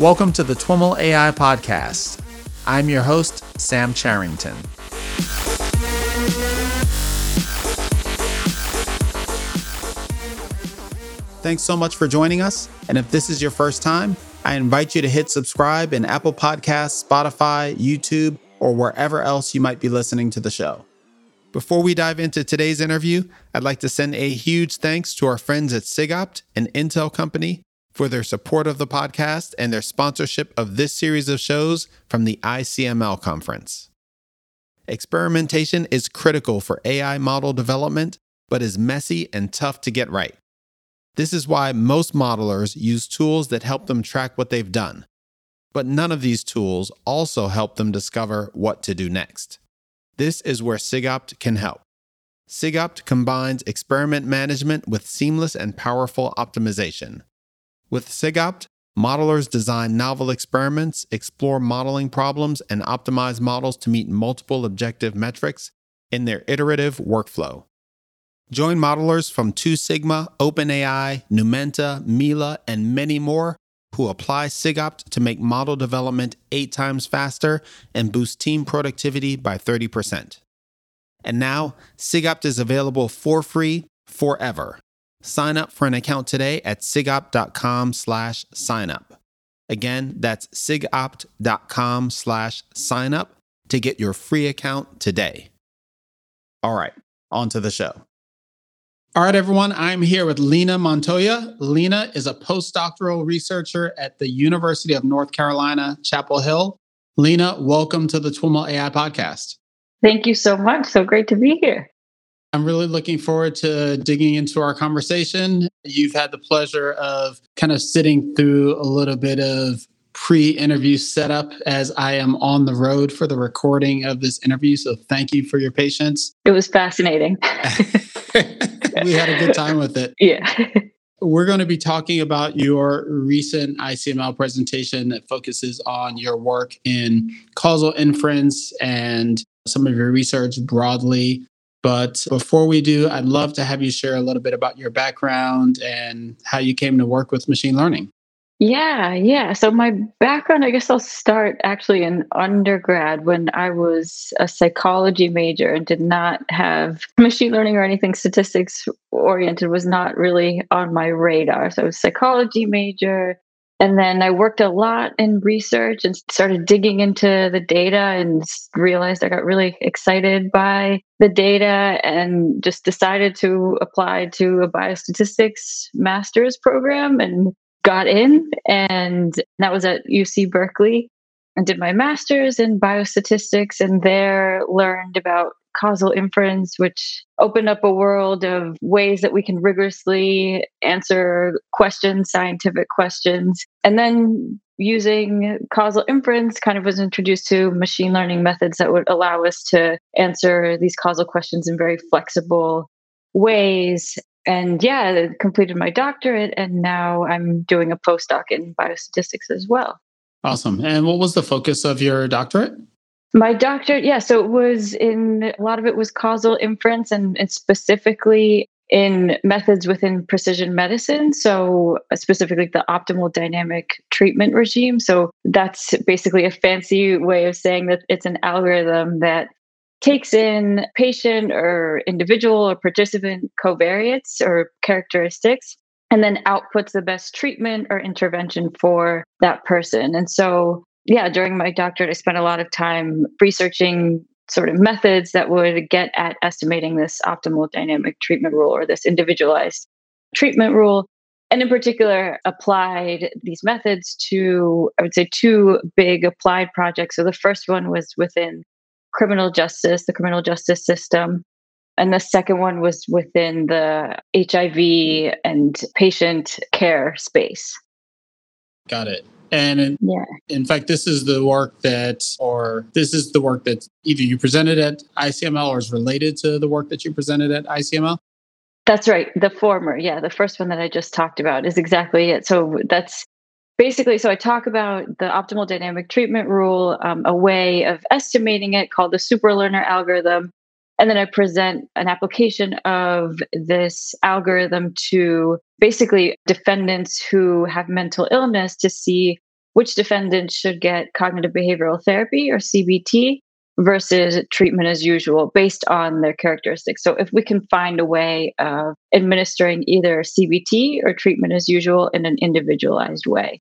Welcome to the TWIML AI podcast. I'm your host, Sam Charrington. Thanks so much for joining us. And if this is your first time, I invite you to hit subscribe in Apple Podcasts, Spotify, YouTube, or wherever else you might be listening to the show. Before we dive into today's interview, I'd like to send a huge thanks to our friends at SIGOPT, an Intel company, for their support of the podcast and their sponsorship of this series of shows from the ICML conference. Experimentation is critical for AI model development, but is messy and tough to get right. This is why most modelers use tools that help them track what they've done. But none of these tools also help them discover what to do next. This is where SIGOPT can help. SIGOPT combines experiment management with seamless and powerful optimization. With SIGOPT, modelers design novel experiments, explore modeling problems, and optimize models to meet multiple objective metrics in their iterative workflow. Join modelers from Two Sigma, OpenAI, Numenta, Mila, and many more who apply SIGOPT to make model development eight times faster and boost team productivity by 30%. And now, SIGOPT is available for free forever. Sign up for an account today at sigopt.com slash signup. Again, that's sigopt.com slash signup to get your free account today. All right, on to the show. All right, everyone. I'm here with Lina Montoya. Lina is a postdoctoral researcher at the University of North Carolina, Chapel Hill. Lina, welcome to the TWIML AI podcast. Thank you so much. So great to be here. I'm really looking forward to digging into our conversation. You've had the pleasure of kind of sitting through a little bit of pre interview setup as I am on the road for the recording of this interview. So thank you for your patience. It was fascinating. we had a good time with it. Yeah. We're going to be talking about your recent ICML presentation that focuses on your work in causal inference and some of your research broadly. But before we do, I'd love to have you share a little bit about your background and how you came to work with machine learning. Yeah, yeah. So my background, I guess I'll start actually in undergrad when I was a psychology major and did not have machine learning or anything statistics oriented was not really on my radar. So I was psychology major. And then I worked a lot in research and started digging into the data and realized I got really excited by the data and just decided to apply to a biostatistics master's program and got in, and that was at UC Berkeley. And did my master's in biostatistics, and there learned about causal inference, which opened up a world of ways that we can rigorously answer questions, scientific questions. And then using causal inference kind of was introduced to machine learning methods that would allow us to answer these causal questions in very flexible ways and yeah, completed my doctorate, and now I'm doing a postdoc in biostatistics as well. Awesome. And what was the focus of your doctorate? My doctorate, yeah, so it was in a lot of it was causal inference and, and specifically in methods within precision medicine. So, uh, specifically the optimal dynamic treatment regime. So, that's basically a fancy way of saying that it's an algorithm that takes in patient or individual or participant covariates or characteristics and then outputs the best treatment or intervention for that person. And so, yeah, during my doctorate, I spent a lot of time researching sort of methods that would get at estimating this optimal dynamic treatment rule or this individualized treatment rule. And in particular, applied these methods to, I would say, two big applied projects. So the first one was within criminal justice, the criminal justice system. And the second one was within the HIV and patient care space. Got it. And in, yeah. in fact, this is the work that, or this is the work that either you presented at ICML or is related to the work that you presented at ICML? That's right. The former. Yeah. The first one that I just talked about is exactly it. So that's basically, so I talk about the optimal dynamic treatment rule, um, a way of estimating it called the superlearner algorithm. And then I present an application of this algorithm to basically defendants who have mental illness to see which defendants should get cognitive behavioral therapy or CBT versus treatment as usual based on their characteristics. So, if we can find a way of administering either CBT or treatment as usual in an individualized way.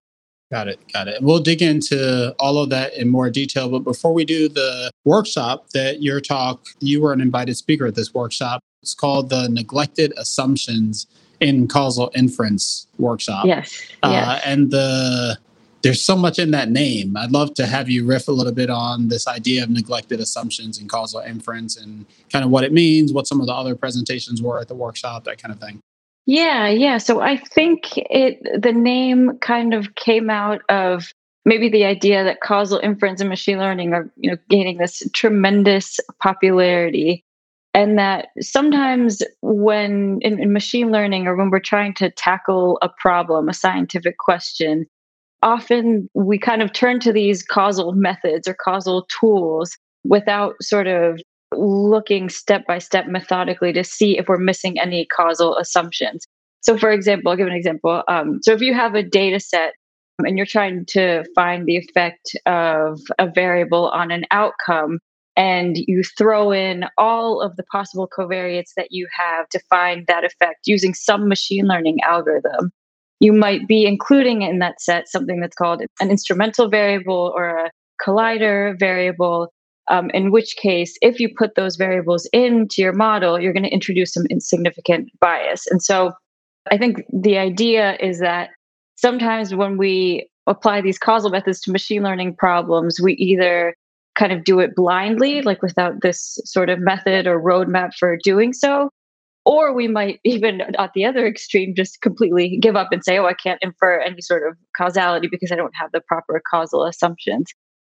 Got it. Got it. We'll dig into all of that in more detail. But before we do the workshop that your talk, you were an invited speaker at this workshop. It's called the Neglected Assumptions in Causal Inference Workshop. Yes. Uh, yes. And the there's so much in that name. I'd love to have you riff a little bit on this idea of neglected assumptions and causal inference and kind of what it means, what some of the other presentations were at the workshop, that kind of thing. Yeah, yeah. So I think it the name kind of came out of maybe the idea that causal inference and machine learning are, you know, gaining this tremendous popularity and that sometimes when in, in machine learning or when we're trying to tackle a problem, a scientific question, often we kind of turn to these causal methods or causal tools without sort of looking step by step methodically to see if we're missing any causal assumptions. So, for example, I'll give an example. Um, so, if you have a data set and you're trying to find the effect of a variable on an outcome, and you throw in all of the possible covariates that you have to find that effect using some machine learning algorithm, you might be including in that set something that's called an instrumental variable or a collider variable um, in which case, if you put those variables into your model, you're going to introduce some insignificant bias. And so I think the idea is that sometimes when we apply these causal methods to machine learning problems, we either kind of do it blindly, like without this sort of method or roadmap for doing so. Or we might even at the other extreme just completely give up and say, oh, I can't infer any sort of causality because I don't have the proper causal assumptions.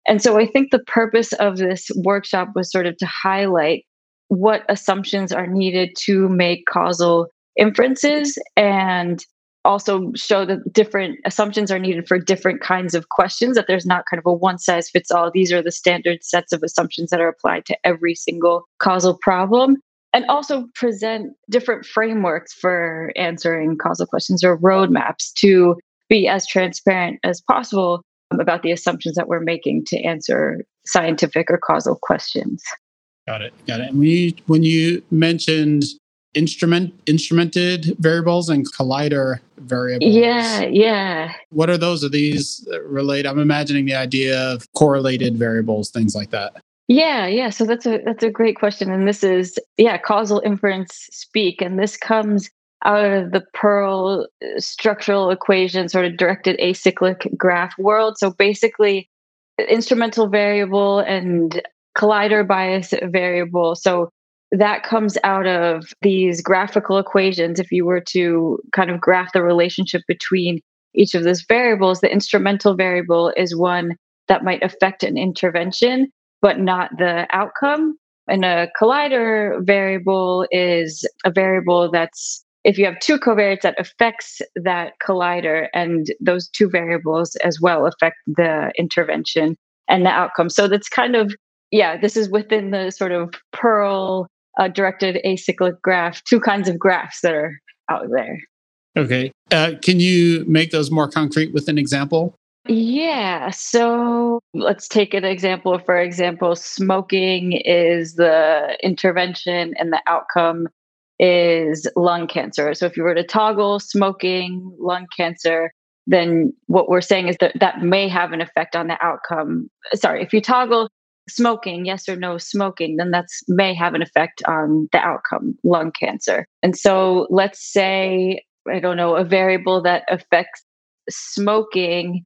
And so I think the purpose of this workshop was sort of to highlight what assumptions are needed to make causal inferences and also show that different assumptions are needed for different kinds of questions, that there's not kind of a one size fits all. These are the standard sets of assumptions that are applied to every single causal problem. And also present different frameworks for answering causal questions or roadmaps to be as transparent as possible um, about the assumptions that we're making to answer scientific or causal questions. Got it. Got it. And when you, when you mentioned instrument instrumented variables and collider variables. Yeah, yeah. What are those? Are these uh, related? I'm imagining the idea of correlated variables, things like that. Yeah, yeah. So that's a that's a great question, and this is yeah causal inference speak, and this comes out of the Pearl uh, structural equation, sort of directed acyclic graph world. So basically, instrumental variable and collider bias variable. So that comes out of these graphical equations. If you were to kind of graph the relationship between each of those variables, the instrumental variable is one that might affect an intervention, but not the outcome. And a collider variable is a variable that's if you have two covariates that affects that collider and those two variables as well affect the intervention and the outcome. So that's kind of yeah this is within the sort of Pearl uh, directed acyclic graph two kinds of graphs that are out there. Okay. Uh, can you make those more concrete with an example yeah. So let's take an example. For example, smoking is the intervention and the outcome is lung cancer. So if you were to toggle smoking, lung cancer, then what we're saying is that that may have an effect on the outcome. Sorry, if you toggle smoking, yes or no smoking, then that's may have an effect on the outcome, lung cancer. And so let's say, I don't know, a variable that affects smoking,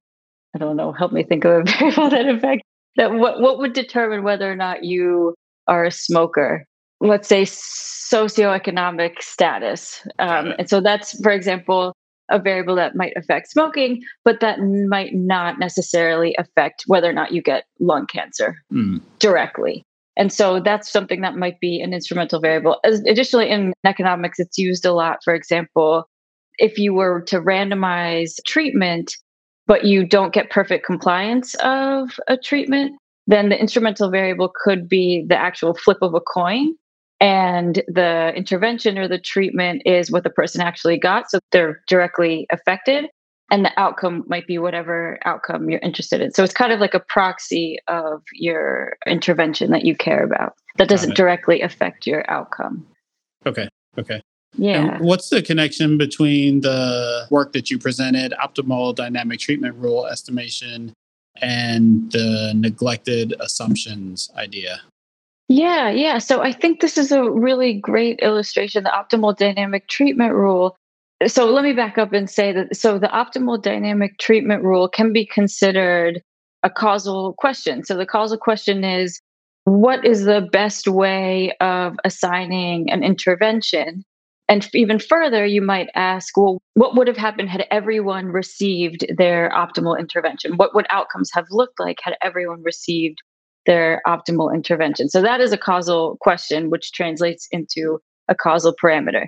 I don't know, help me think of a variable that affects that what what would determine whether or not you are a smoker? Let's say socioeconomic status um, and so that's for example a variable that might affect smoking but that might not necessarily affect whether or not you get lung cancer mm. directly. And so that's something that might be an instrumental variable. As, additionally in economics it's used a lot. For example if you were to randomize treatment but you don't get perfect compliance of a treatment then the instrumental variable could be the actual flip of a coin and the intervention or the treatment is what the person actually got so they're directly affected and the outcome might be whatever outcome you're interested in. So it's kind of like a proxy of your intervention that you care about that doesn't directly affect your outcome. Okay. Okay. Yeah. And what's the connection between the work that you presented, optimal dynamic treatment rule estimation, and the neglected assumptions idea? Yeah, yeah. So I think this is a really great illustration. The optimal dynamic treatment rule so let me back up and say that so the optimal dynamic treatment rule can be considered a causal question. So the causal question is what is the best way of assigning an intervention? And even further, you might ask, well, what would have happened had everyone received their optimal intervention? What would outcomes have looked like had everyone received their optimal intervention? So that is a causal question, which translates into a causal parameter.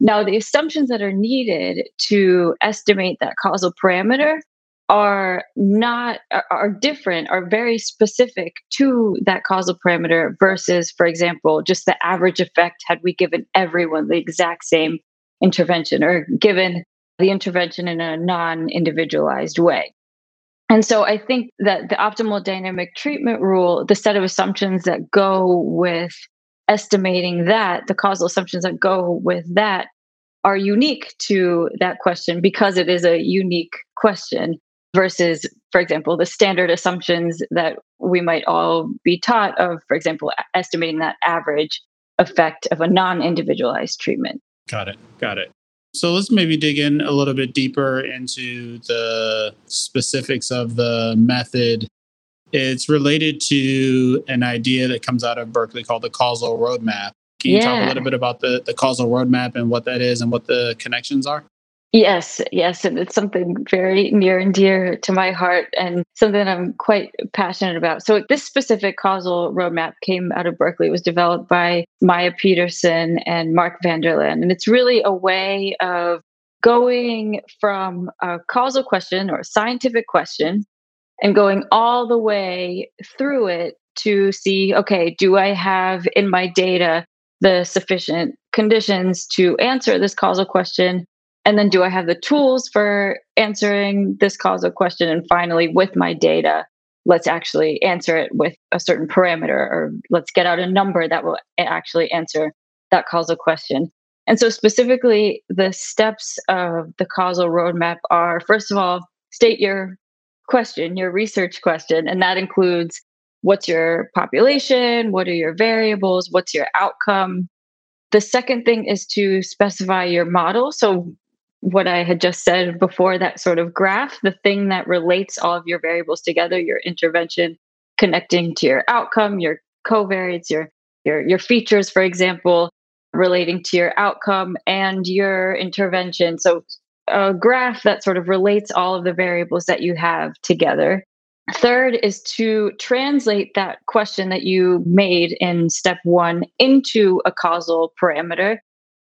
Now, the assumptions that are needed to estimate that causal parameter are not are, different are very specific to that causal parameter versus for example just the average effect had we given everyone the exact same intervention or given the intervention in a non-individualized way. And so i think that the optimal dynamic treatment rule the set of assumptions that go with estimating that the causal assumptions that go with that are unique to that question because it is a unique question versus for example the standard assumptions that we might all be taught of for example estimating that average effect of a non-individualized treatment got it got it so let's maybe dig in a little bit deeper into the specifics of the method it's related to an idea that comes out of Berkeley called the causal roadmap. Can you yeah. talk a little bit about the, the causal roadmap and what that is and what the connections are? Yes, yes. And it's something very near and dear to my heart and something I'm quite passionate about. So, this specific causal roadmap came out of Berkeley. It was developed by Maya Petersen and Mark van der Laan. And it's really a way of going from a causal question or a scientific question and going all the way through it to see okay, do I have in my data the sufficient conditions to answer this causal question? And then do I have the tools for answering this causal question? And finally, with my data, let's actually answer it with a certain parameter or let's get out a number that will actually answer that causal question. And so, specifically, the steps of the causal roadmap are first of all, state your question, your research question, and that includes what's your population, what are your variables, what's your outcome. The second thing is to specify your model. So, what I had just said before, that sort of graph, the thing that relates all of your variables together, your intervention connecting to your outcome, your covariates, your your your features, for example, relating to your outcome and your intervention. So a graph that sort of relates all of the variables that you have together. Third is to translate that question that you made in step one into a causal parameter.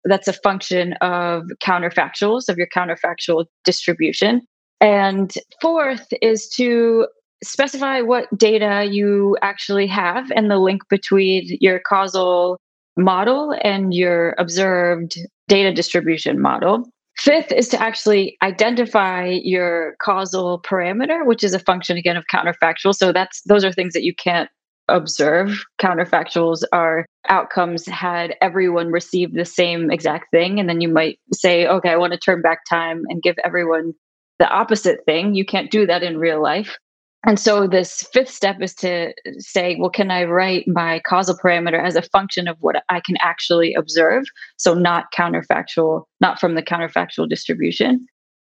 That's a function of counterfactuals, of your counterfactual distribution. And fourth is to specify what data you actually have and the link between your causal model and your observed data distribution model. Fifth is to actually identify your causal parameter, which is a function again of counterfactual. So that's those are things that you can't observe. Counterfactuals are outcomes had everyone received the same exact thing. And then you might say, okay, I want to turn back time and give everyone the opposite thing. You can't do that in real life. And so this fifth step is to say, well, can I write my causal parameter as a function of what I can actually observe? So not counterfactual, not from the counterfactual distribution.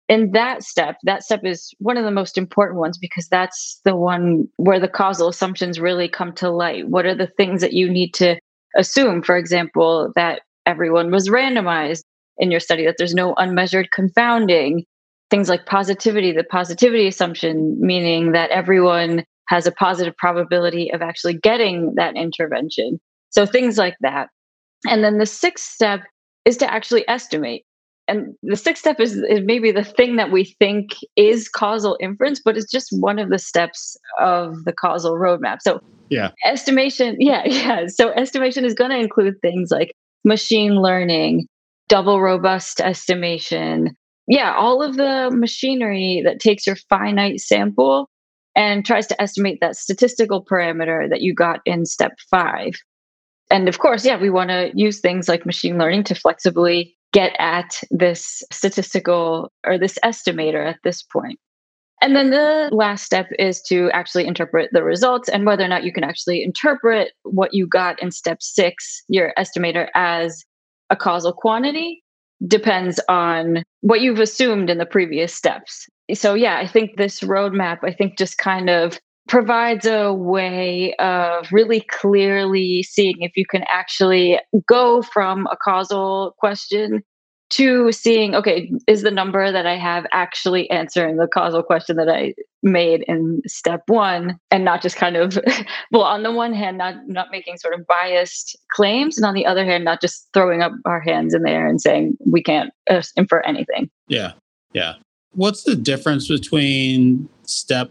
In that step, that step is one of the most important ones because that's the one where the causal assumptions really come to light. What are the things that you need to assume? For example, that everyone was randomized in your study, that there's no unmeasured confounding, things like positivity, the positivity assumption, meaning that everyone has a positive probability of actually getting that intervention. So things like that. And then the sixth step is to actually estimate. And the sixth step is, is maybe the thing that we think is causal inference, but it's just one of the steps of the causal roadmap. So yeah. Estimation, yeah, yeah. So estimation is going to include things like machine learning, double robust estimation, yeah, all of the machinery that takes your finite sample and tries to estimate that statistical parameter that you got in step five. And of course, yeah, we want to use things like machine learning to flexibly get at this statistical or this estimator at this point. And then the last step is to actually interpret the results and whether or not you can actually interpret what you got in step six, your estimator, as a causal quantity depends on what you've assumed in the previous steps. So, yeah, I think this roadmap, I think just kind of provides a way of really clearly seeing if you can actually go from a causal question to seeing okay is the number that i have actually answering the causal question that i made in step one and not just kind of well on the one hand not not making sort of biased claims and on the other hand not just throwing up our hands in there and saying we can't uh, infer anything. Yeah yeah. What's the difference between step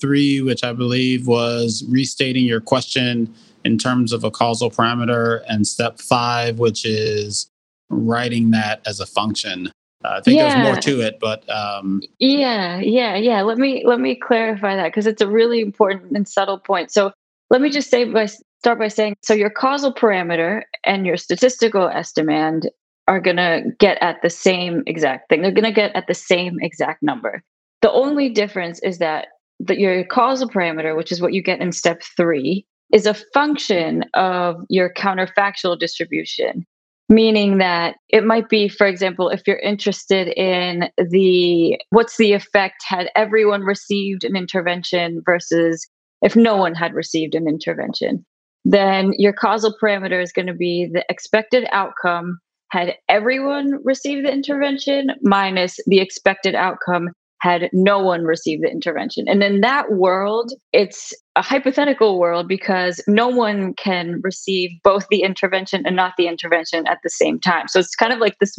three which i believe was restating your question in terms of a causal parameter and step five which is writing that as a function. Uh, I think yeah. there's more to it, but um, yeah, yeah, yeah. Let me let me clarify that because it's a really important and subtle point. So let me just say by start by saying so your causal parameter and your statistical estimand are going to get at the same exact thing. They're going to get at the same exact number. The only difference is that that your causal parameter, which is what you get in step three, is a function of your counterfactual distribution. Meaning that it might be for example if you're interested in the what's the effect had everyone received an intervention versus if no one had received an intervention? Then your causal parameter is going to be the expected outcome. Had everyone received the intervention minus the expected outcome had no one received the intervention. And in that world, it's a hypothetical world because no one can receive both the intervention and not the intervention at the same time. So it's kind of like this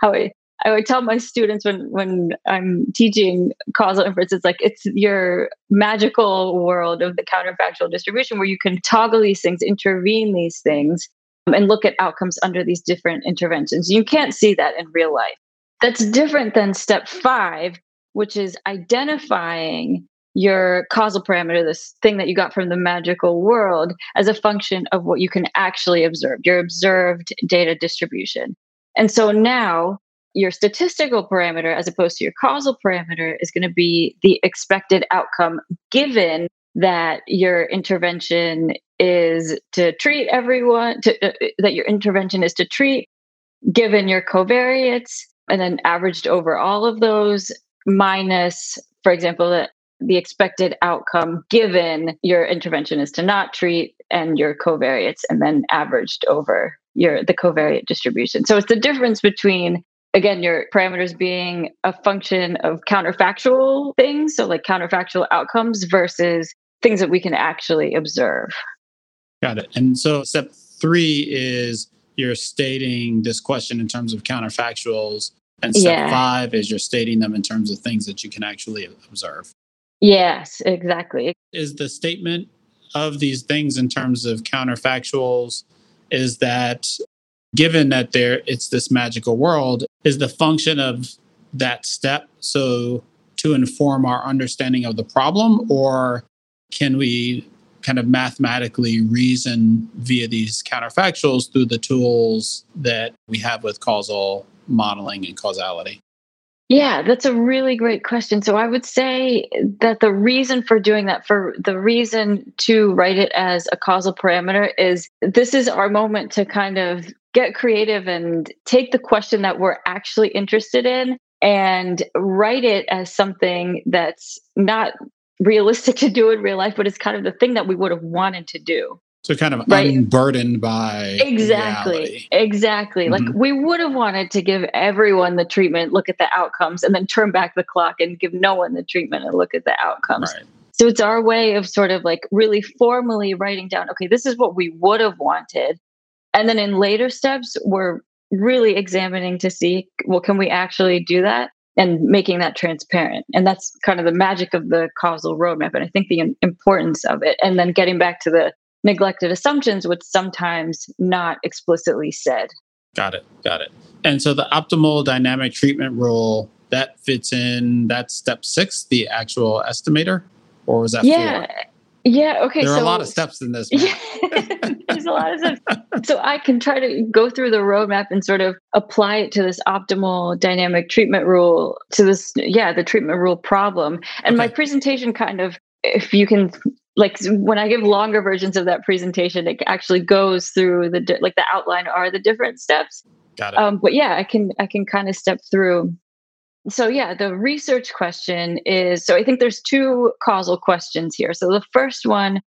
how I I would tell my students when when I'm teaching causal inference, it's like it's your magical world of the counterfactual distribution where you can toggle these things, intervene these things, um, and look at outcomes under these different interventions. You can't see that in real life. That's different than step five, which is identifying your causal parameter, this thing that you got from the magical world, as a function of what you can actually observe, your observed data distribution. And so now your statistical parameter, as opposed to your causal parameter, is going to be the expected outcome given that your intervention is to treat everyone, to, uh, that your intervention is to treat given your covariates and then averaged over all of those minus, for example, the, the expected outcome given your intervention is to not treat and your covariates and then averaged over your the covariate distribution. So it's the difference between again your parameters being a function of counterfactual things, so like counterfactual outcomes versus things that we can actually observe. Got it. And so step 3 is you're stating this question in terms of counterfactuals and step yeah. five is you're stating them in terms of things that you can actually observe. Yes, exactly. Is the statement of these things in terms of counterfactuals is that given that there it's this magical world, is the function of that step so to inform our understanding of the problem, or can we kind of mathematically reason via these counterfactuals through the tools that we have with causal modeling and causality? Yeah, that's a really great question. So I would say that the reason for doing that, for the reason to write it as a causal parameter, is this is our moment to kind of get creative and take the question that we're actually interested in and write it as something that's not realistic to do in real life, but it's kind of the thing that we would have wanted to do. So kind of right. unburdened by exactly, reality. exactly. Mm-hmm. Like we would have wanted to give everyone the treatment, look at the outcomes, and then turn back the clock and give no one the treatment and look at the outcomes. Right. So it's our way of sort of like really formally writing down, okay, this is what we would have wanted, and then in later steps, we're really examining to see, well, can we actually do that? and making that transparent. And that's kind of the magic of the causal roadmap. And I think the importance of it. And then getting back to the neglected assumptions, which sometimes not explicitly said. Got it. Got it. And so the optimal dynamic treatment rule that fits in that's step six, the actual estimator, or was that yeah. four? Yeah. Okay. There are so, a lot of steps in this. Yeah, there's a lot of steps. So I can try to go through the roadmap and sort of apply it to this optimal dynamic treatment rule, to this, yeah, the treatment rule problem. And my presentation kind of, if you can, like when I give longer versions of that presentation, it actually goes through the di- like the outline are the different steps. Got it. Um, but yeah, I can I can kind of step through. So yeah, the research question is so I think there's two causal questions here. So the first one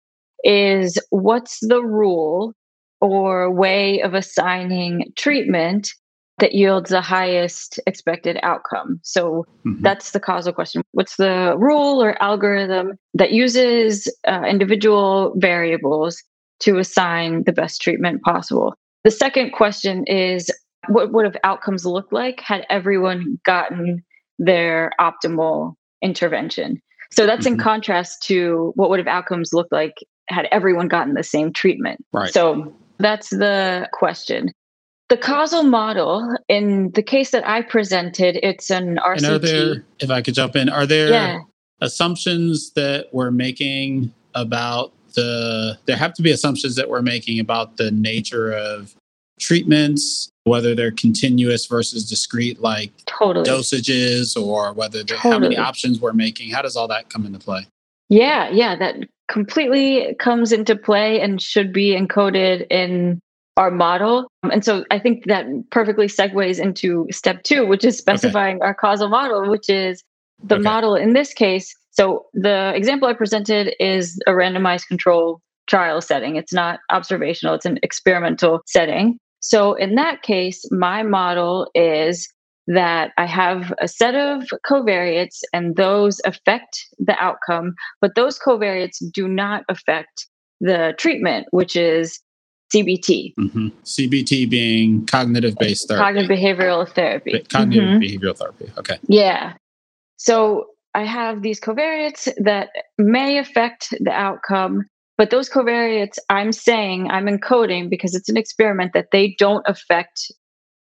is what's the rule or way of assigning treatment that yields the highest expected outcome? So Mhm. that's the causal question. What's the rule or algorithm that uses uh, individual variables to assign the best treatment possible? The second question is what would have outcomes look like had everyone gotten their optimal intervention? So that's in Mhm. contrast to what would have outcomes looked like had everyone gotten the same treatment. Right. So that's the question. The causal model, in the case that I presented, it's an RCT. and are there, if I could jump in, are there yeah, assumptions that we're making about the, there have to be assumptions that we're making about the nature of treatments, whether they're continuous versus discrete, like totally. dosages, or whether they're, how many options we're making. How does all that come into play? Yeah, yeah, that completely comes into play and should be encoded in our model. Um, And so I think that perfectly segues into step two, which is specifying our causal model, which is the Okay. model in this case. So the example I presented is a randomized control trial setting. It's not observational, it's an experimental setting. So in that case, my model is that I have a set of covariates and those affect the outcome, but those covariates do not affect the treatment, which is CBT, Mhm. CBT being cognitive based therapy. cognitive behavioral therapy. Cognitive Mhm. behavioral therapy. Okay. Yeah. So I have these covariates that may affect the outcome, but those covariates I'm saying I'm encoding because it's an experiment that they don't affect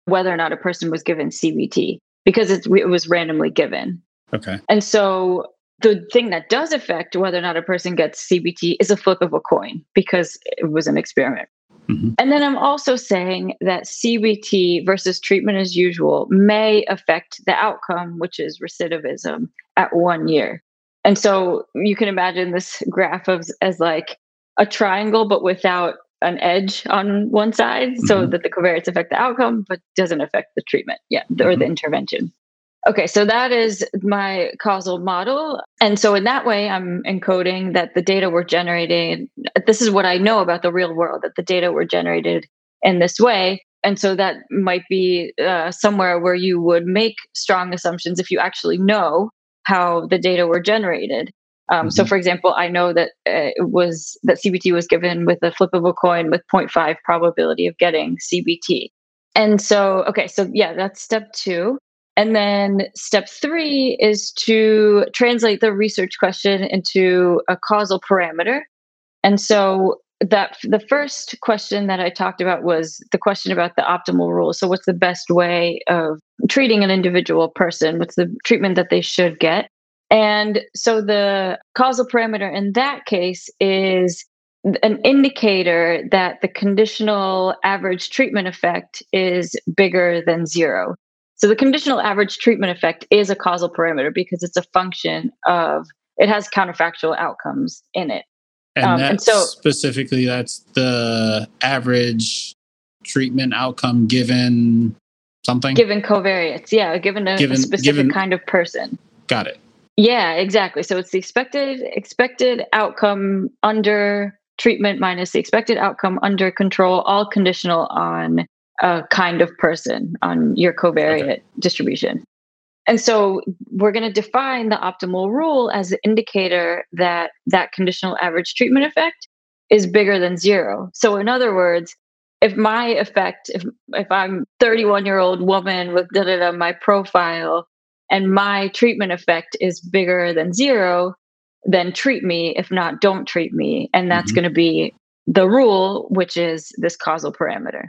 whether or not a person was given CBT because it's, it was randomly given. Okay. And so the thing that does affect whether or not a person gets CBT is a flip of a coin because it was an experiment. Mhm. And then I'm also saying that CBT versus treatment as usual may affect the outcome, which is recidivism at one year. And so you can imagine this graph of, as like a triangle, but without an edge on one side, so Mhm. that the covariates affect the outcome, but doesn't affect the treatment, yeah, or the intervention. Okay, so that is my causal model. And so in that way, I'm encoding that the data were generated. This is what I know about the real world that the data were generated in this way. And so that might be uh, somewhere where you would make strong assumptions if you actually know how the data were generated. Um, So, Mhm. for example, I know that uh, it was that CBT was given with a flip of a coin with 0.5 probability of getting CBT. And so, okay, so yeah, that's step two. And then step three is to translate the research question into a causal parameter. And so that the first question that I talked about was the question about the optimal rule. So what's the best way of treating an individual person? What's the treatment that they should get? And so the causal parameter in that case is an indicator that the conditional average treatment effect is bigger than zero. So the conditional average treatment effect is a causal parameter because it's a function of it has counterfactual outcomes in it. And, Um, and so- specifically, that's the average treatment outcome given something. Given covariates, yeah, given a, a specific given- kind of person. Got it. Yeah, exactly. So it's the expected expected outcome under treatment minus the expected outcome under control, all conditional on a kind of person on your covariate distribution. And so we're going to define the optimal rule as the indicator that that conditional average treatment effect is bigger than zero. So in other words, if my effect, if if I'm 31 year old woman with da da da my profile, and my treatment effect is bigger than zero, then treat me. If not, don't treat me. And that's Mhm. going to be the rule, which is this causal parameter.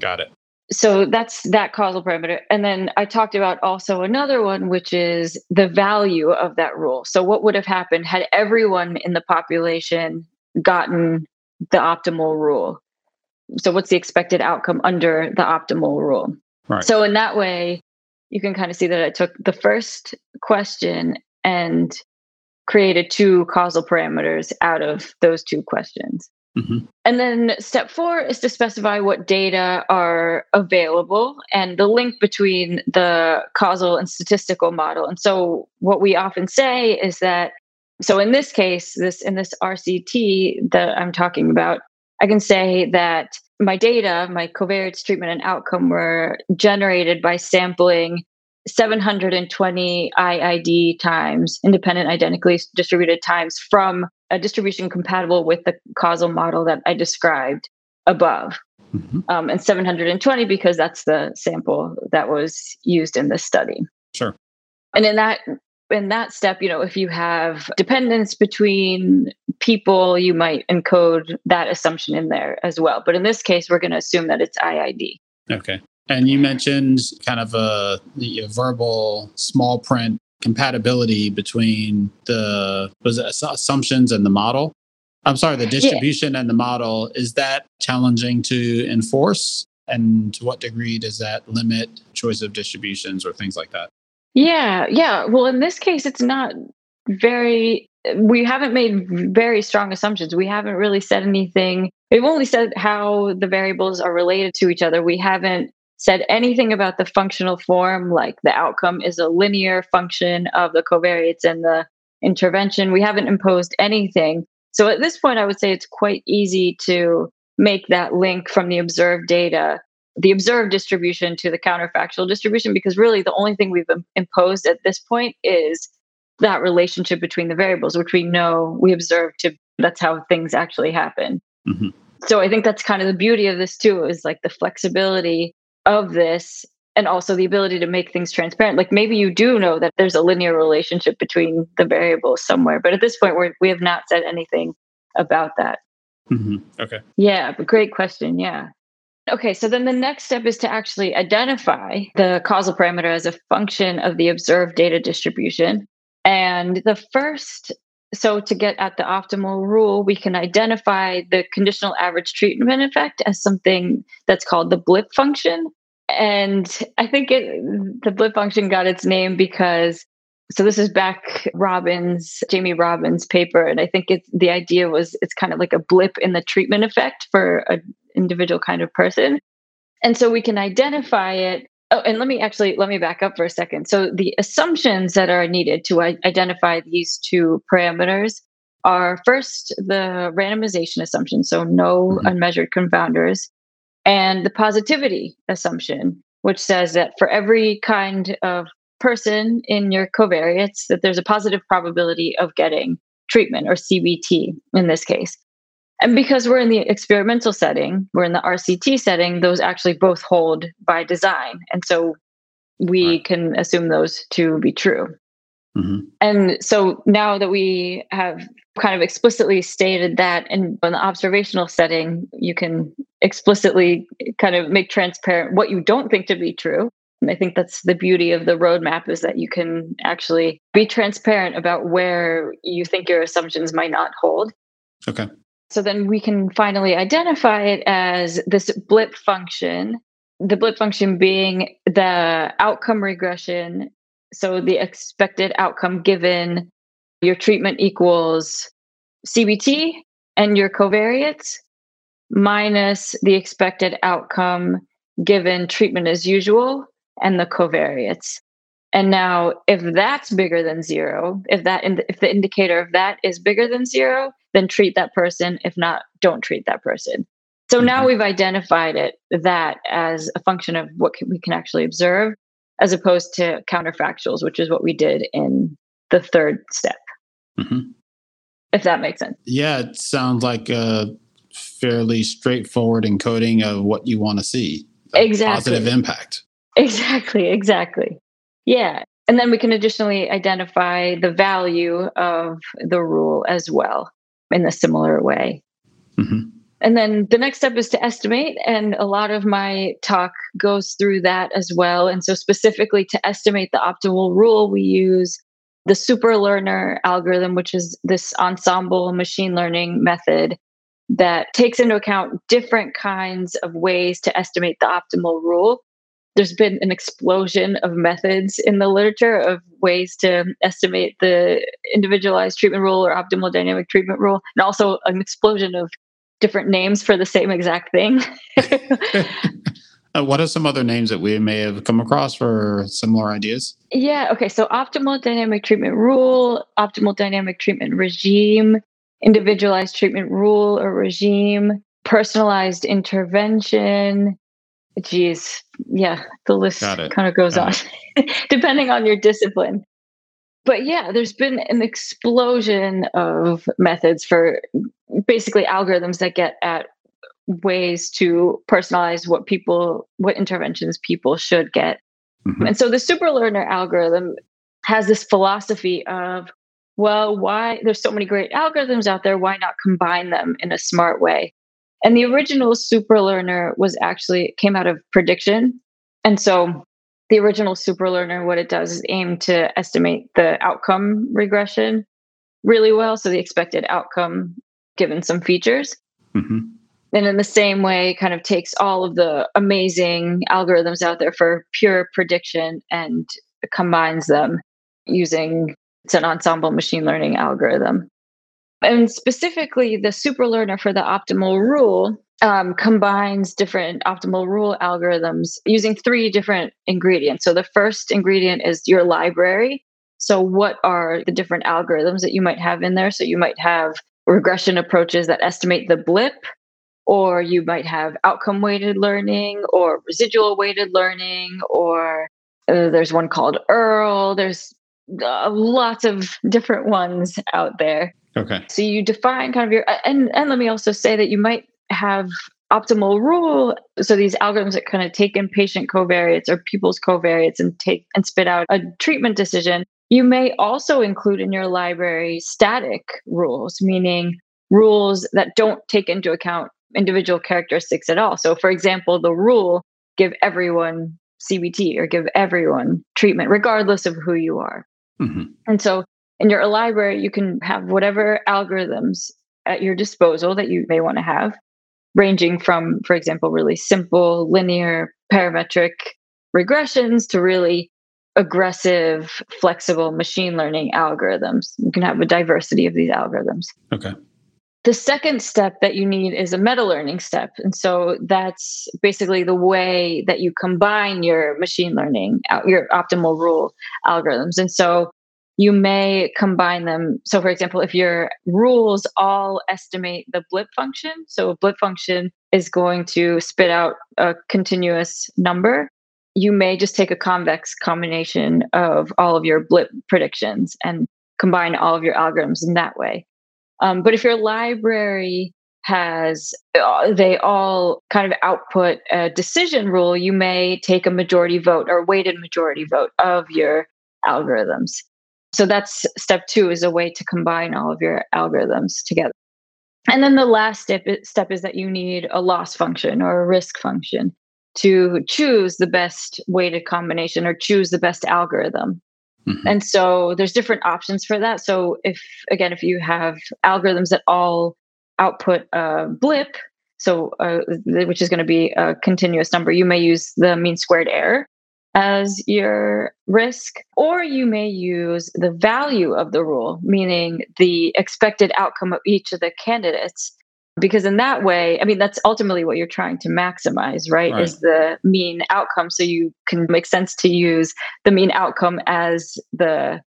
Got it. so that's that causal parameter. And then I talked about also another one, which is the value of that rule. So, what would have happened had everyone in the population gotten the optimal rule? So, what's the expected outcome under the optimal rule? Right. So, in that way, you can kind of see that I took the first question and created two causal parameters out of those two questions. Mm-hmm. And then step four is to specify what data are available and the link between the causal and statistical model. And so what we often say is that so in this case, this in this RCT that I'm talking about, I can say that my data, my covariates treatment and outcome were generated by sampling 720 IID times, independent identically distributed times from a distribution compatible with the causal model that I described above. Mm-hmm. Um, and 720 because that's the sample that was used in this study. Sure. And in that in that step, you know, if you have dependence between people, you might encode that assumption in there as well. But in this case, we're going to assume that it's IID. Okay. And you mentioned kind of a, a verbal small print compatibility between the was assumptions and the model. I'm sorry, the distribution yeah. and the model. Is that challenging to enforce? And to what degree does that limit choice of distributions or things like that? Yeah, yeah. Well, in this case, it's not very, we haven't made very strong assumptions. We haven't really said anything. We've only said how the variables are related to each other. We haven't said anything about the functional form, like the outcome is a linear function of the covariates and the intervention. We haven't imposed anything. So at this point, I would say it's quite easy to make that link from the observed data, the observed distribution to the counterfactual distribution, because really the only thing we've imposed at this point is that relationship between the variables, which we know we observe to that's how things actually happen. Mm-hmm. So I think that's kind of the beauty of this too, is like the flexibility of this and also the ability to make things transparent like maybe you do know that there's a linear relationship between the variables somewhere but at this point we we have not said anything about that. Mm-hmm. okay. Yeah but great question yeah. Okay so then the next step is to actually identify the causal parameter as a function of the observed data distribution. And the first so to get at the optimal rule we can identify the conditional average treatment effect as something that's called the blip function and I think it the blip function got its name because so this is back Robins, Jamie Robins paper, and I think it's the idea was it's kind of like a blip in the treatment effect for an individual kind of person. And so we can identify it. Oh, and let me actually let me back up for a second. So the assumptions that are needed to identify these two parameters are first the randomization assumption, so no mm-hmm. unmeasured confounders and the positivity assumption, which says that for every kind of person in your covariates, that there's a positive probability of getting treatment or CBT in this case. And because we're in the experimental setting, we're in the RCT setting, those actually both hold by design. And so we right. can assume those to be true. Mm-hmm. And so now that we have kind of explicitly stated that in, in the observational setting, you can explicitly kind of make transparent what you don't think to be true. And I think that's the beauty of the roadmap is that you can actually be transparent about where you think your assumptions might not hold. Okay. So then we can finally identify it as this blip function, the blip function being the outcome regression so the expected outcome given your treatment equals CBT and your covariates minus the expected outcome given treatment as usual and the covariates. And now, if that's bigger than zero, if that if the indicator of that is bigger than zero, then treat that person. If not, don't treat that person. So mm-hmm. now we've identified it that as a function of what can, we can actually observe as opposed to counterfactuals, which is what we did in the third step. Mm-hmm. If that makes sense. Yeah, it sounds like a fairly straightforward encoding of what you want to see. Exactly. Positive impact. Exactly, exactly. Yeah. And then we can additionally identify the value of the rule as well in a similar way. Mm-hmm. And then the next step is to estimate. And a lot of my talk goes through that as well. And so, specifically to estimate the optimal rule, we use the super learner algorithm, which is this ensemble machine learning method that takes into account different kinds of ways to estimate the optimal rule. There's been an explosion of methods in the literature of ways to estimate the individualized treatment rule or optimal dynamic treatment rule, and also an explosion of different names for the same exact thing. Uh, what are some other names that we may have come across for similar ideas? Yeah. Okay. So, optimal dynamic treatment rule, optimal dynamic treatment regime, individualized treatment rule or regime, personalized intervention. Geez, yeah, the list kind of goes Got on, depending on your discipline. But yeah, there's been an explosion of methods for basically algorithms that get at ways to personalize what people, what interventions people should get. Mm-hmm. And so the super learner algorithm has this philosophy of well, why there's so many great algorithms out there, why not combine them in a smart way? And the original superlearner was actually came out of prediction. And so the original superlearner, what it does is aim to estimate the outcome regression really well. So the expected outcome given some features. Mm-hmm. And in the same way, kind of takes all of the amazing algorithms out there for pure prediction and combines them using it's an ensemble machine learning algorithm. And specifically, the superlearner for the optimal rule um, combines different optimal rule algorithms using three different ingredients. So, the first ingredient is your library. So, what are the different algorithms that you might have in there? So, you might have regression approaches that estimate the blip, or you might have outcome weighted learning, or residual weighted learning, or uh, there's one called EARL. There's uh, lots of different ones out there. Okay. So you define kind of your and and let me also say that you might have optimal rule. So these algorithms that kind of take in patient covariates or people's covariates and take and spit out a treatment decision. You may also include in your library static rules, meaning rules that don't take into account individual characteristics at all. So, for example, the rule give everyone CBT or give everyone treatment, regardless of who you are. Mm-hmm. And so in your library, you can have whatever algorithms at your disposal that you may want to have, ranging from, for example, really simple linear parametric regressions to really aggressive, flexible machine learning algorithms. You can have a diversity of these algorithms. Okay. The second step that you need is a meta learning step. And so that's basically the way that you combine your machine learning, your optimal rule algorithms. And so you may combine them. So, for example, if your rules all estimate the blip function, so a blip function is going to spit out a continuous number, you may just take a convex combination of all of your blip predictions and combine all of your algorithms in that way. Um, but if your library has uh, they all kind of output a decision rule, you may take a majority vote or weighted majority vote of your algorithms. So that's step two is a way to combine all of your algorithms together. And then the last step, step is that you need a loss function or a risk function to choose the best weighted combination or choose the best algorithm. Mm-hmm. And so there's different options for that. So if again, if you have algorithms that all output a blip, so uh, which is going to be a continuous number, you may use the mean squared error as your risk, or you may use the value of the rule, meaning the expected outcome of each of the candidates. Because in that way i mean that's ultimately what you're trying to maximize right, right, is the mean outcome. So you can make sense to use the mean outcome as the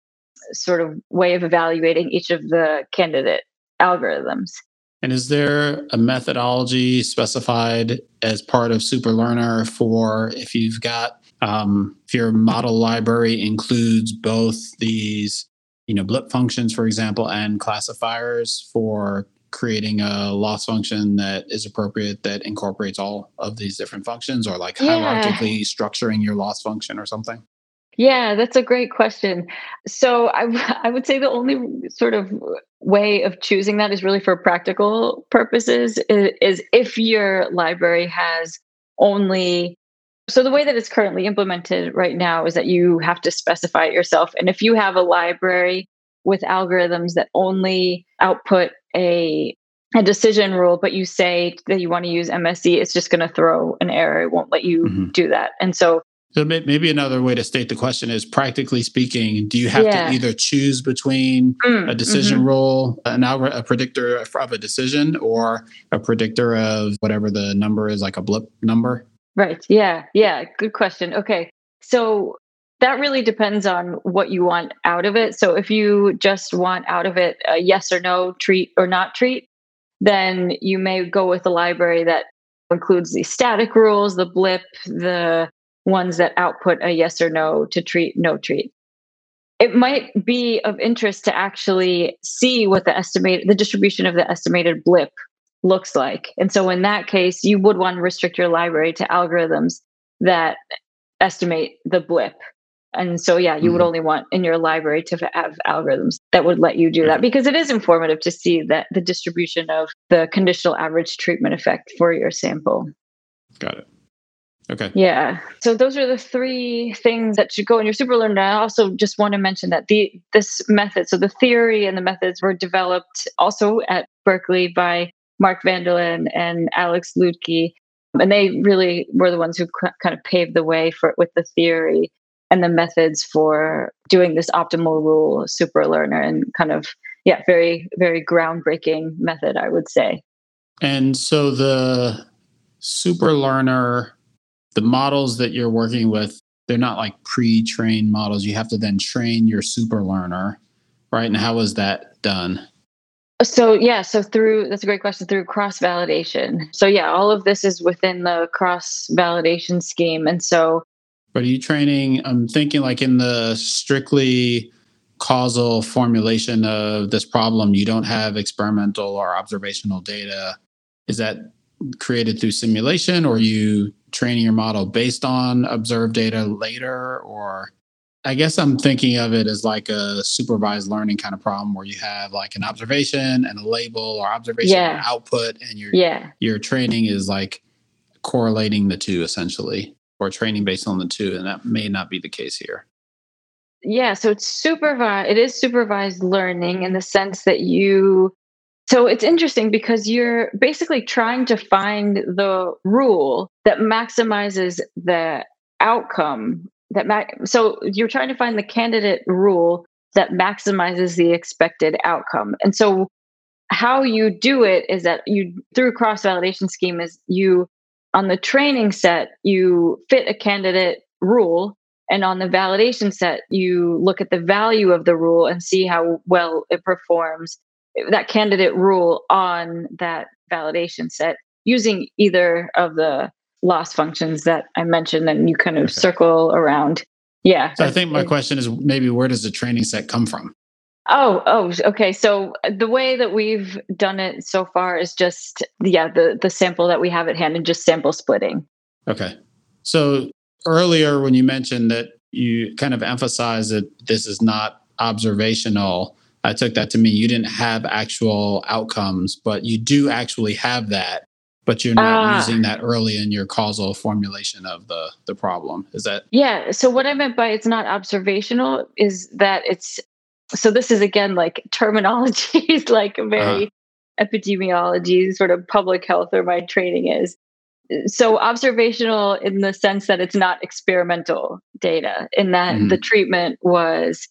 sort of way of evaluating each of the candidate algorithms. And is there a methodology specified as part of superlearner for if you've got um, if your model library includes both these you know blip functions for example and classifiers for creating a loss function that is appropriate that incorporates all of these different functions or like yeah. hierarchically structuring your loss function or something? Yeah, that's a great question. So I, I would say the only sort of way of choosing that is really for practical purposes is, is if your library has only so the way that it's currently implemented right now is that you have to specify it yourself and if you have a library with algorithms that only output a a decision rule but you say that you want to use MSE it's just going to throw an error it won't let you mm-hmm. do that and so so maybe another way to state the question is practically speaking, do you have yeah. to either choose between mm, a decision mm-hmm. rule, an algorithm, a predictor of a decision, or a predictor of whatever the number is, like a blip number? Right. Yeah. Yeah. Good question. Okay. So that really depends on what you want out of it. So if you just want out of it a yes or no treat or not treat, then you may go with a library that includes the static rules, the blip, the ones that output a yes or no to treat, no treat. It might be of interest to actually see what the estimate, the distribution of the estimated blip looks like. And so in that case, you would want to restrict your library to algorithms that estimate the blip. And so, yeah, you mm-hmm. would only want in your library to have algorithms that would let you do that because it is informative to see that the distribution of the conditional average treatment effect for your sample. Got it. Okay. Yeah. So those are the three things that should go in your superlearner. I also just want to mention that the this method, so the theory and the methods were developed also at Berkeley by Mark van der Laan and Alex Luedtke. And they really were the ones who kind of paved the way for with the theory and the methods for doing this optimal rule super learner and kind of yeah, very very groundbreaking method, I would say. And so the super learner, the models that you're working with, they're not like pre-trained models. You have to then train your super learner, right? And how was that done? So yeah, so through that's a great question through cross validation. So yeah, all of this is within the cross validation scheme, and so. But are you training? I'm thinking like in the strictly causal formulation of this problem, you don't have experimental or observational data. Is that created through simulation, or you training your model based on observed data later or I guess I'm thinking of it as like a supervised learning kind of problem where you have like an observation and a label or observation yeah. and output and your yeah. your training is like correlating the two essentially or training based on the two and that may not be the case here. Yeah, so it's supervised it is supervised learning in the sense that you so it's interesting because you're basically trying to find the rule that maximizes the outcome that so you're trying to find the candidate rule that maximizes the expected outcome. And so how you do it is that you through cross validation scheme is you on the training set you fit a candidate rule and on the validation set you look at the value of the rule and see how well it performs that candidate rule on that validation set using either of the loss functions that I mentioned and you kind of okay. circle around. Yeah. So I think my question is maybe where does the training set come from? Oh, oh, okay. So uh, the way that we've done it so far is just yeah, the the sample that we have at hand and just sample splitting. Okay. So earlier when you mentioned that you kind of emphasized that this is not observational, I took that to mean you didn't have actual outcomes, but you do actually have that, but you're not uh, using that early in your causal formulation of the the problem. Is that Yeah, so what I meant by it's not observational is that it's so this is again like terminology is like very uh-huh. epidemiology sort of public health or my training is so observational in the sense that it's not experimental data in that mm-hmm. the treatment was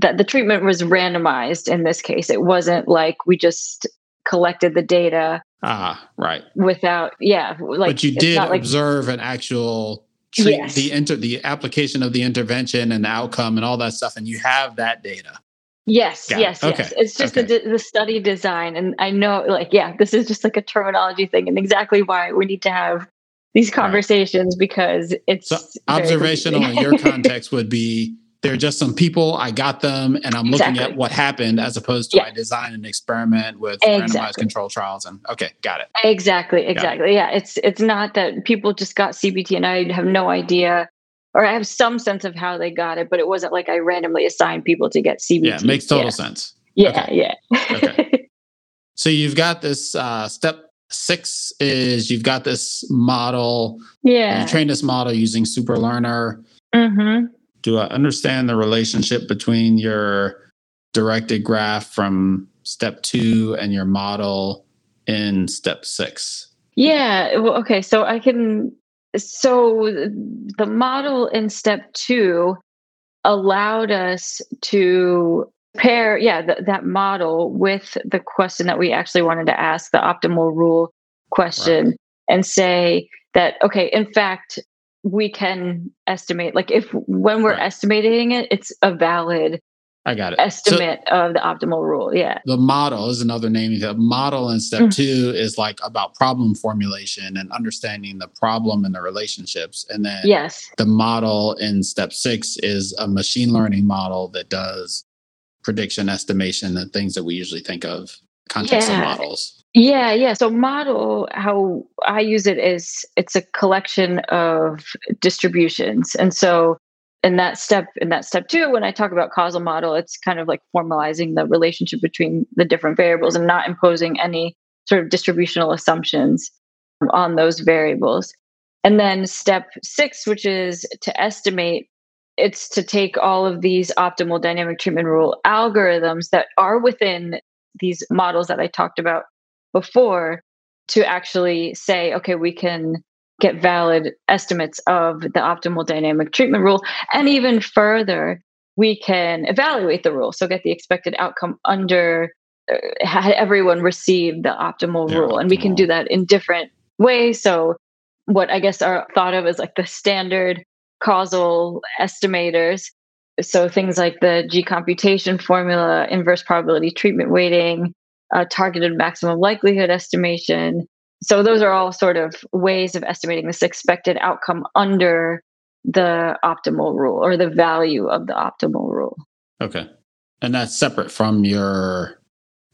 that the treatment was randomized in this case. It wasn't like we just collected the data. Ah, right. Without, yeah, like. But you did like, observe an actual treat yes. the inter the application of the intervention and the outcome and all that stuff, and you have that data. Yes, Got yes, it. yes. Okay. It's just okay. the the study design, and I know, like, yeah, this is just like a terminology thing, and exactly why we need to have these conversations right. because it's so observational in your context would be they're just some people. I got them, and I'm exactly. looking at what happened as opposed to yeah. I designed an experiment with exactly. randomized control trials. And okay, got it. Exactly, exactly. It. Yeah, it's it's not that people just got CBT and I have no idea or I have some sense of how they got it, but it wasn't like I randomly assigned people to get CBT. Yeah, it makes total yeah. sense. Yeah, okay. yeah. okay. So you've got this uh, step six is you've got this model. Yeah. You train this model using Superlearner. Mm-hmm. Do I understand the relationship between your directed graph from step two and your model in step six? Yeah. Well, okay. So I can so the model in step two allowed us to pair yeah th- that model with the question that we actually wanted to ask the optimal rule question right. and say that okay in fact we can estimate like if when we're right. estimating it it's a valid I got it. Estimate so, of the optimal rule. Yeah. The model is another name. The model in step mm-hmm. two is like about problem formulation and understanding the problem and the relationships. And then yes, the model in step six is a machine learning model that does prediction estimation and things that we usually think of context yeah. models. Yeah, yeah. So model, how I use it is it's a collection of distributions. And so in that step in that step two when i talk about causal model it's kind of like formalizing the relationship between the different variables and not imposing any sort of distributional assumptions on those variables and then step six which is to estimate it's to take all of these optimal dynamic treatment rule algorithms that are within these models that i talked about before to actually say okay we can get valid estimates of the optimal dynamic treatment rule. And even further, we can evaluate the rule. So get the expected outcome under uh, had everyone received the optimal yeah, rule. Optimal. And we can do that in different ways. So what I guess are thought of as like the standard causal estimators. So things like the G computation formula, inverse probability treatment weighting, uh, targeted maximum likelihood estimation, so those are all sort of ways of estimating this expected outcome under the optimal rule or the value of the optimal rule. Okay. And that's separate from your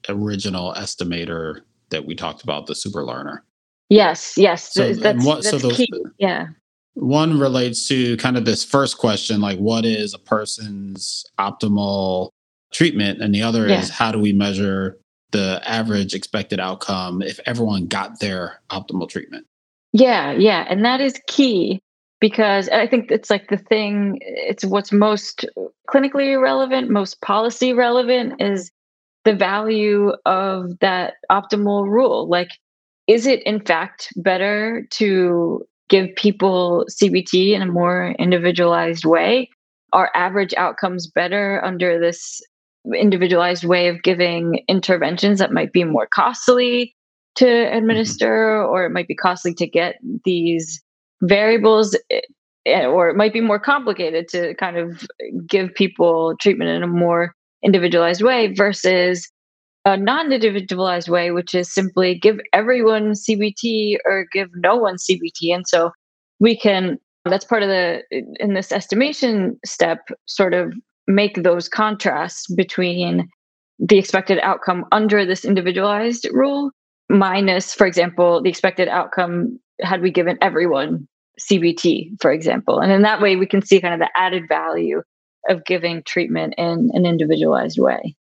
original estimator that we talked about, the super learner. Yes, yes. So, that's, what, that's so the, key. Yeah. One relates to kind of this first question, like what is a person's optimal treatment? And the other yeah. is how do we measure the average expected outcome if everyone got their optimal treatment. Yeah, yeah. And that is key because I think it's like the thing, it's what's most clinically relevant, most policy relevant is the value of that optimal rule. Like, is it in fact better to give people CBT in a more individualized way? Are average outcomes better under this individualized way of giving interventions that might be more costly to mm-hmm. administer or it might be costly to get these variables eh, eh, or it might be more complicated to kind of give people treatment in a more individualized way versus a non-individualized way which is simply give everyone cbt or give no one cbt and so we can that's part of the in this estimation step sort of make those contrasts between the expected outcome under this individualized rule minus, for example, the expected outcome had we given everyone CBT, for example. And in that way, we can see kind of the added value of giving treatment in an individualized way.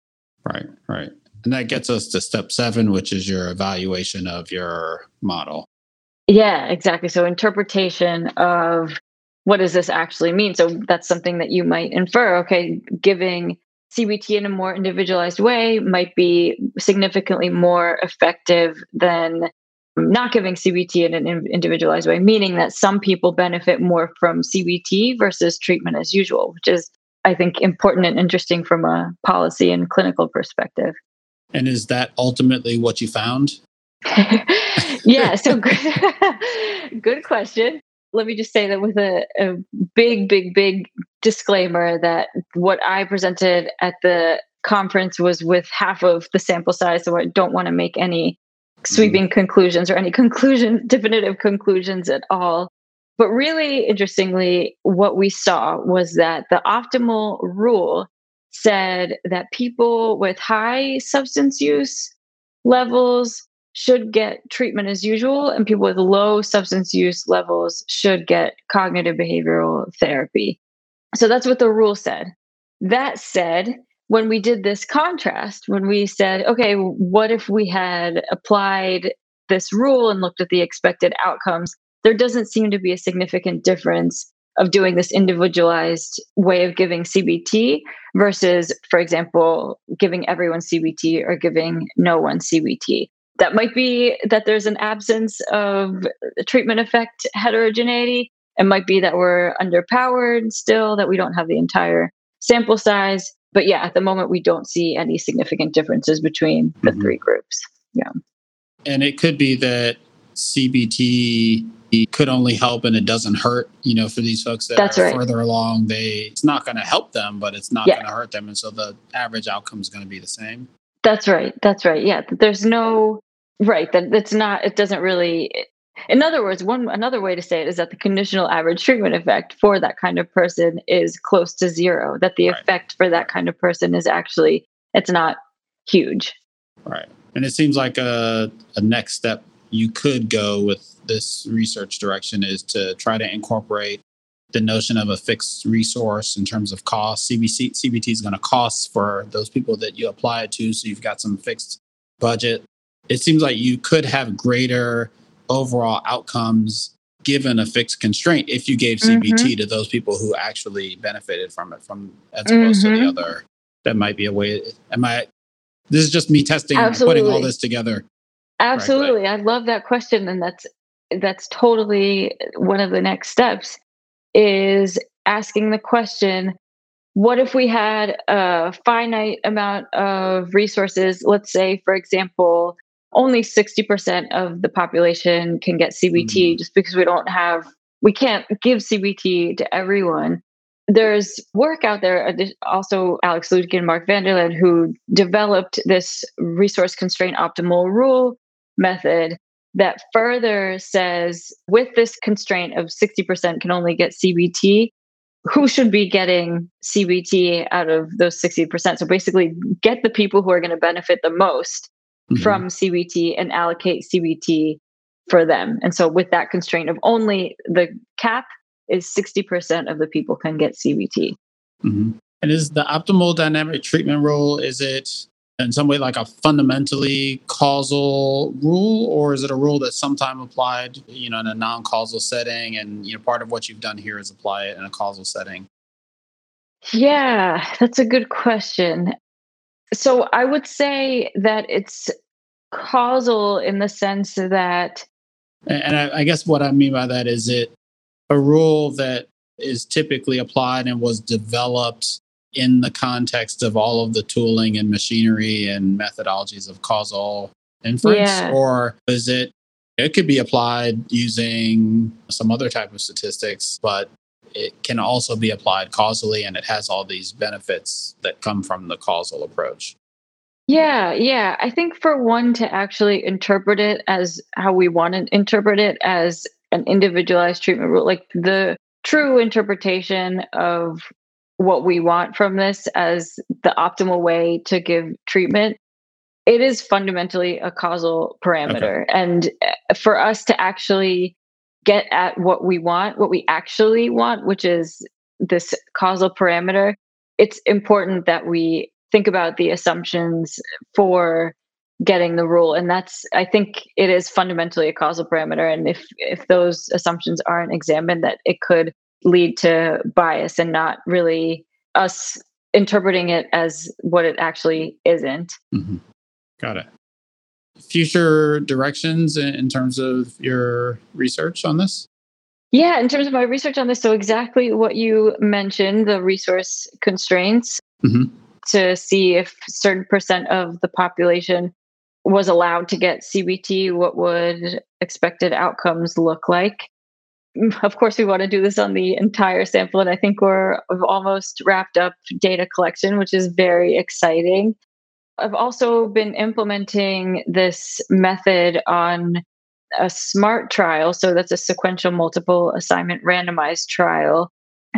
Right, right. And that gets us to step seven, which is your evaluation of your model. Yeah, exactly. So, interpretation of what does this actually mean? So that's something that you might infer. Okay, giving CBT in a more individualized way might be significantly more effective than not giving CBT in an individualized way, meaning that some people benefit more from CBT versus treatment as usual, which is, I think, important and interesting from a policy and clinical perspective. And is that ultimately what you found? yeah, so good, good question let me just say that with a, a big, big, big disclaimer that what I presented at the conference was with half of the sample size, so I don't want to make any sweeping mm. conclusions or any conclusion, definitive conclusions at all. But really interestingly, what we saw was that the optimal rule said that people with high substance use levels should get treatment as usual, and people with low substance use levels should get cognitive behavioral therapy. So that's what the rule said. That said, when we did this contrast, when we said, okay, what if we had applied this rule and looked at the expected outcomes, there doesn't seem to be a significant difference of doing this individualized way of giving CBT versus, for example, giving everyone CBT or giving no one CBT. That might be that there's an absence of treatment effect heterogeneity. It might be that we're underpowered still, that we don't have the entire sample size. But yeah, at the moment, we don't see any significant differences between the mm-hmm. three groups. Yeah. And it could be that CBT could only help and it doesn't hurt, you know, for these folks that That's are right. further along. They it's not going to help them, but it's not yeah. going to hurt them. And so the average outcome is going to be the same. That's right. That's right. Yeah. There's no right. That it's not, it doesn't really in other words, one another way to say it is that the conditional average treatment effect for that kind of person is close to zero. That the right. effect for that kind of person is actually it's not huge. Right. And it seems like a, a next step you could go with this research direction is to try to incorporate the notion of a fixed resource in terms of cost. CBC, CBT is going to cost for those people that you apply it to. So you've got some fixed budget. It seems like you could have greater overall outcomes given a fixed constraint if you gave CBT mm-hmm. to those people who actually benefited from it from as opposed mm-hmm. to the mm-hmm. other. That might be a way. Am I? This is just me testing Absolutely. putting all this together. Absolutely, I love that question, and that's that's totally one of the next steps. Is asking the question what if we had a finite amount of resources let's say for example only 60% of the population can get CBT mm-hmm. just because we don't have, we can't give CBT to everyone. There's work out there, also Alex Luedtke and Mark van der Laan, who developed this resource constraint optimal rule method that further says with this constraint of 60% can only get CBT, who should be getting CBT out of those 60%? So basically, get the people who are going to benefit the most mm-hmm. from CBT and allocate CBT for them. And so, with that constraint of only the cap is 60% of the people can get CBT. Mm-hmm. And is the optimal dynamic treatment rule, is it in some way like a fundamentally causal rule, or is it a rule that's sometimes applied, you know, in a non-causal setting? And, you know, part of what you've done here is apply it in a causal setting. Yeah, that's a good question. So I would say that it's causal in the sense that. And I, I guess what I mean by that is it a rule that is typically applied and was developed in the context of all of the tooling and machinery and methodologies of causal inference yeah. or is it it could be applied using some other type of statistics but it can also be applied causally and it has all these benefits that come from the causal approach. Yeah, yeah. I think for one to actually interpret it as how we want to interpret it as an individualized treatment rule, like the true interpretation of what we want from this as the optimal way to give treatment, it is fundamentally a causal parameter. Okay. And eh, for us to actually get at what we want, what we actually want, which is this causal parameter, it's important that we think about the assumptions for getting the rule. And that's i think it is fundamentally a causal parameter. And if if those assumptions aren't examined that it could lead to bias and not really us interpreting it as what it actually isn't. Mm-hmm. got it future directions in terms of your research on this? Yeah, in terms of my research on this, so exactly what you mentioned the resource constraints mm-hmm. to see if certain percent of the population was allowed to get CBT, what would expected outcomes look like? Of course, we want to do this on the entire sample, and I think we're almost wrapped up data collection, which is very exciting. I've also been implementing this method on a SMART trial. So that's a sequential multiple assignment randomized trial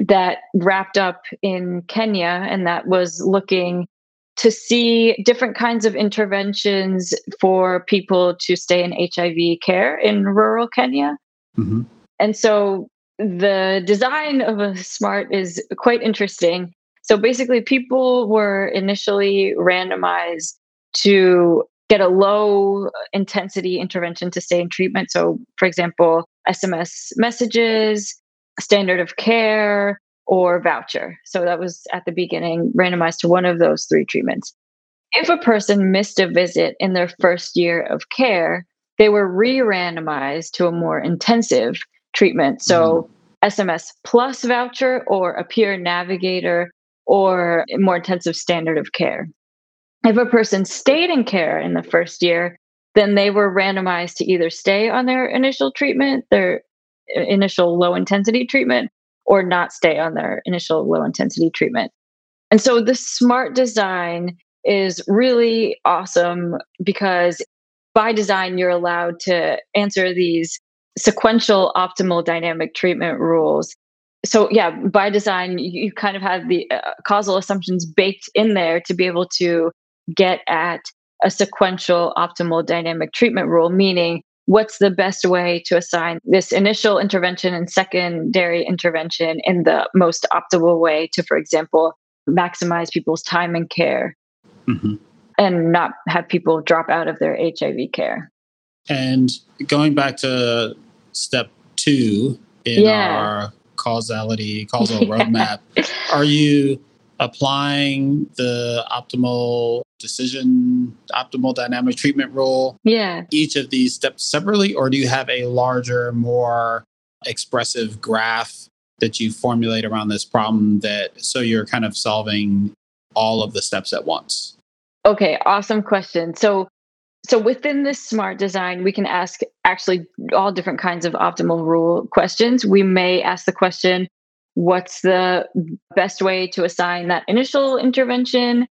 that wrapped up in Kenya. And that was looking to see different kinds of interventions for people to stay in HIV care in rural Kenya. Mm-hmm. And so the design of a smart is quite interesting. So basically, people were initially randomized to get a low intensity intervention to stay in treatment. So, for example, SMS messages, standard of care, or voucher. So that was at the beginning randomized to one of those three treatments. If a person missed a visit in their first year of care, they were re randomized to a more intensive treatment. So mm. SMS plus voucher or a peer navigator or more intensive standard of care. If a person stayed in care in the first year, then they were randomized to either stay on their initial treatment, their uh, initial low intensity treatment, or not stay on their initial low intensity treatment. And so the smart design is really awesome because by design, you're allowed to answer these sequential optimal dynamic treatment rules. So, yeah, by design, you kind of have the uh, causal assumptions baked in there to be able to get at a sequential optimal dynamic treatment rule, meaning what's the best way to assign this initial intervention and secondary intervention in the most optimal way to, for example, maximize people's time and care mm-hmm. and not have people drop out of their HIV care. And going back to step two in yeah. our causality, causal roadmap, are you applying the optimal decision, optimal dynamic treatment rule? Yeah. Each of these steps separately, or do you have a larger, more expressive graph that you formulate around this problem that so you're kind of solving all of the steps at once? Okay, awesome question. So so within this smart design, we can ask actually all different kinds of optimal rule questions. We may ask the question, what's the best way to assign that initial intervention?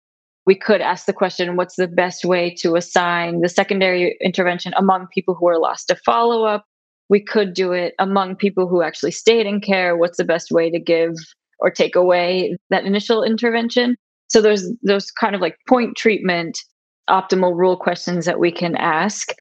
We could ask the question, what's the best way to assign the secondary intervention among people who are lost to follow up? We could do it among people who actually stayed in care. What's the best way to give or take away that initial intervention? So there's those kind of like point treatment optimal rule questions that we can ask.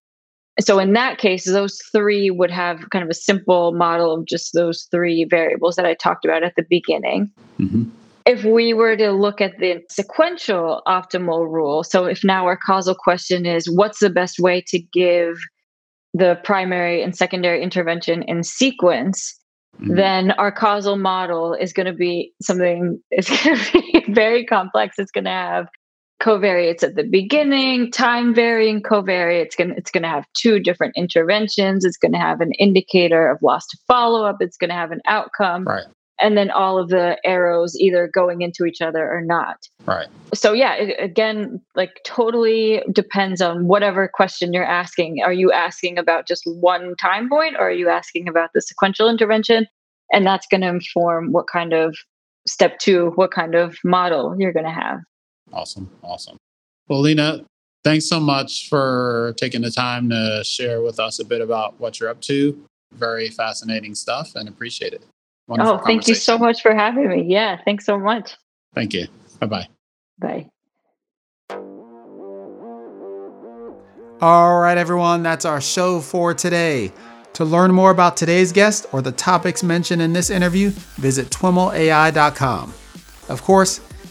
So in that case, those three would have kind of a simple model of just those three variables that I talked about at the beginning. Mm-hmm. If we were to look at the sequential optimal rule, so if now our causal question is what's the best way to give the primary and secondary intervention in sequence, mm-hmm. then our causal model is going to be something, it's going to be very complex. It's going to have covariates at the beginning, time varying covariates. It's going it's going to have two different interventions. It's going to have an indicator of loss to follow up. It's going to have an outcome. Right. And then all of the arrows either going into each other or not. Right. So yeah, it, again, like totally depends on whatever question you're asking. Are you asking about just one time point, or are you asking about the sequential intervention? And that's going to inform what kind of step two, what kind of model you're going to have. Awesome. Awesome. Well, Lina, thanks so much for taking the time to share with us a bit about what you're up to. Very fascinating stuff and appreciate it. Wonderful oh, thank you so much for having me. Yeah, thanks so much. Thank you. Bye-bye. Bye. All right, everyone, that's our show for today. To learn more about today's guest or the topics mentioned in this interview, visit twimlai.com. Of course,